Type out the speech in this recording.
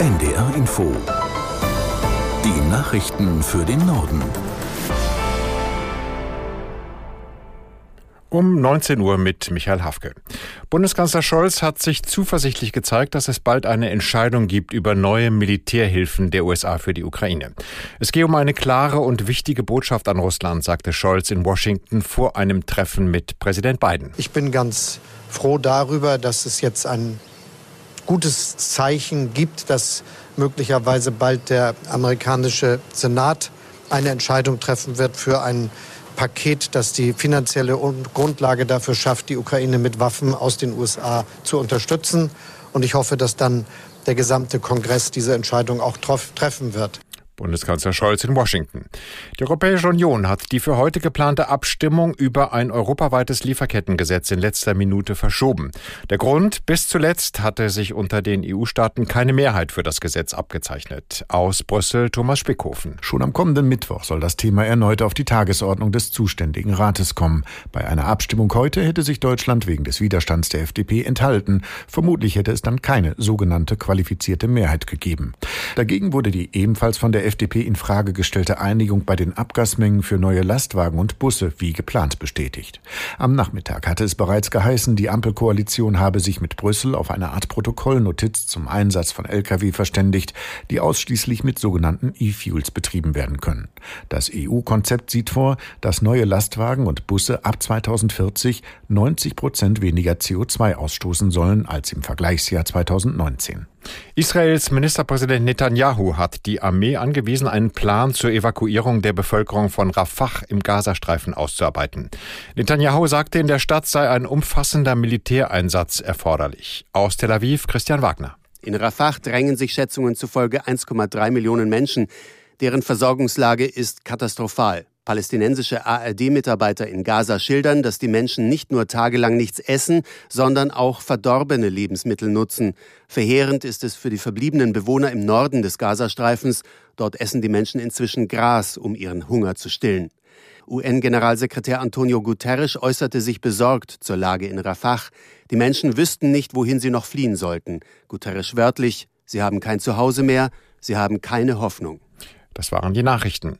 NDR Info. Die Nachrichten für den Norden. Um 19 Uhr mit Michael Hafke. Bundeskanzler Scholz hat sich zuversichtlich gezeigt, dass es bald eine Entscheidung gibt über neue Militärhilfen der USA für die Ukraine. Es gehe um eine klare und wichtige Botschaft an Russland, sagte Scholz in Washington vor einem Treffen mit Präsident Biden. Ich bin ganz froh darüber, dass es jetzt ein gutes Zeichen gibt, dass möglicherweise bald der amerikanische Senat eine Entscheidung treffen wird für einen Paket, das die finanzielle Grundlage dafür schafft, die Ukraine mit Waffen aus den USA zu unterstützen. Und ich hoffe, dass dann der gesamte Kongress diese Entscheidung auch treffen wird. Bundeskanzler Scholz in Washington. Die Europäische Union hat die für heute geplante Abstimmung über ein europaweites Lieferkettengesetz in letzter Minute verschoben. Der Grund, bis zuletzt hatte sich unter den EU-Staaten keine Mehrheit für das Gesetz abgezeichnet. Aus Brüssel Thomas Spickhofen. Schon am kommenden Mittwoch soll das Thema erneut auf die Tagesordnung des zuständigen Rates kommen. Bei einer Abstimmung heute hätte sich Deutschland wegen des Widerstands der FDP enthalten. Vermutlich hätte es dann keine sogenannte qualifizierte Mehrheit gegeben. Dagegen wurde die ebenfalls von der FDP in Frage gestellte Einigung bei den Abgasmengen für neue Lastwagen und Busse wie geplant bestätigt. Am Nachmittag hatte es bereits geheißen, die Ampelkoalition habe sich mit Brüssel auf eine Art Protokollnotiz zum Einsatz von Lkw verständigt, die ausschließlich mit sogenannten E-Fuels betrieben werden können. Das EU-Konzept sieht vor, dass neue Lastwagen und Busse ab 2040 90 Prozent weniger CO2 ausstoßen sollen als im Vergleichsjahr 2019. Israels Ministerpräsident Netanyahu hat die Armee angewiesen, einen Plan zur Evakuierung der Bevölkerung von Rafah im Gazastreifen auszuarbeiten. Netanyahu sagte, in der Stadt sei ein umfassender Militäreinsatz erforderlich. Aus Tel Aviv Christian Wagner. In Rafah drängen sich Schätzungen zufolge 1,3 Millionen Menschen. Deren Versorgungslage ist katastrophal. Palästinensische ARD-Mitarbeiter in Gaza schildern, dass die Menschen nicht nur tagelang nichts essen, sondern auch verdorbene Lebensmittel nutzen. Verheerend ist es für die verbliebenen Bewohner im Norden des Gazastreifens. Dort essen die Menschen inzwischen Gras, um ihren Hunger zu stillen. UN-Generalsekretär Antonio Guterres äußerte sich besorgt zur Lage in Rafah. Die Menschen wüssten nicht, wohin sie noch fliehen sollten. Guterres wörtlich, sie haben kein Zuhause mehr, sie haben keine Hoffnung. Das waren die Nachrichten.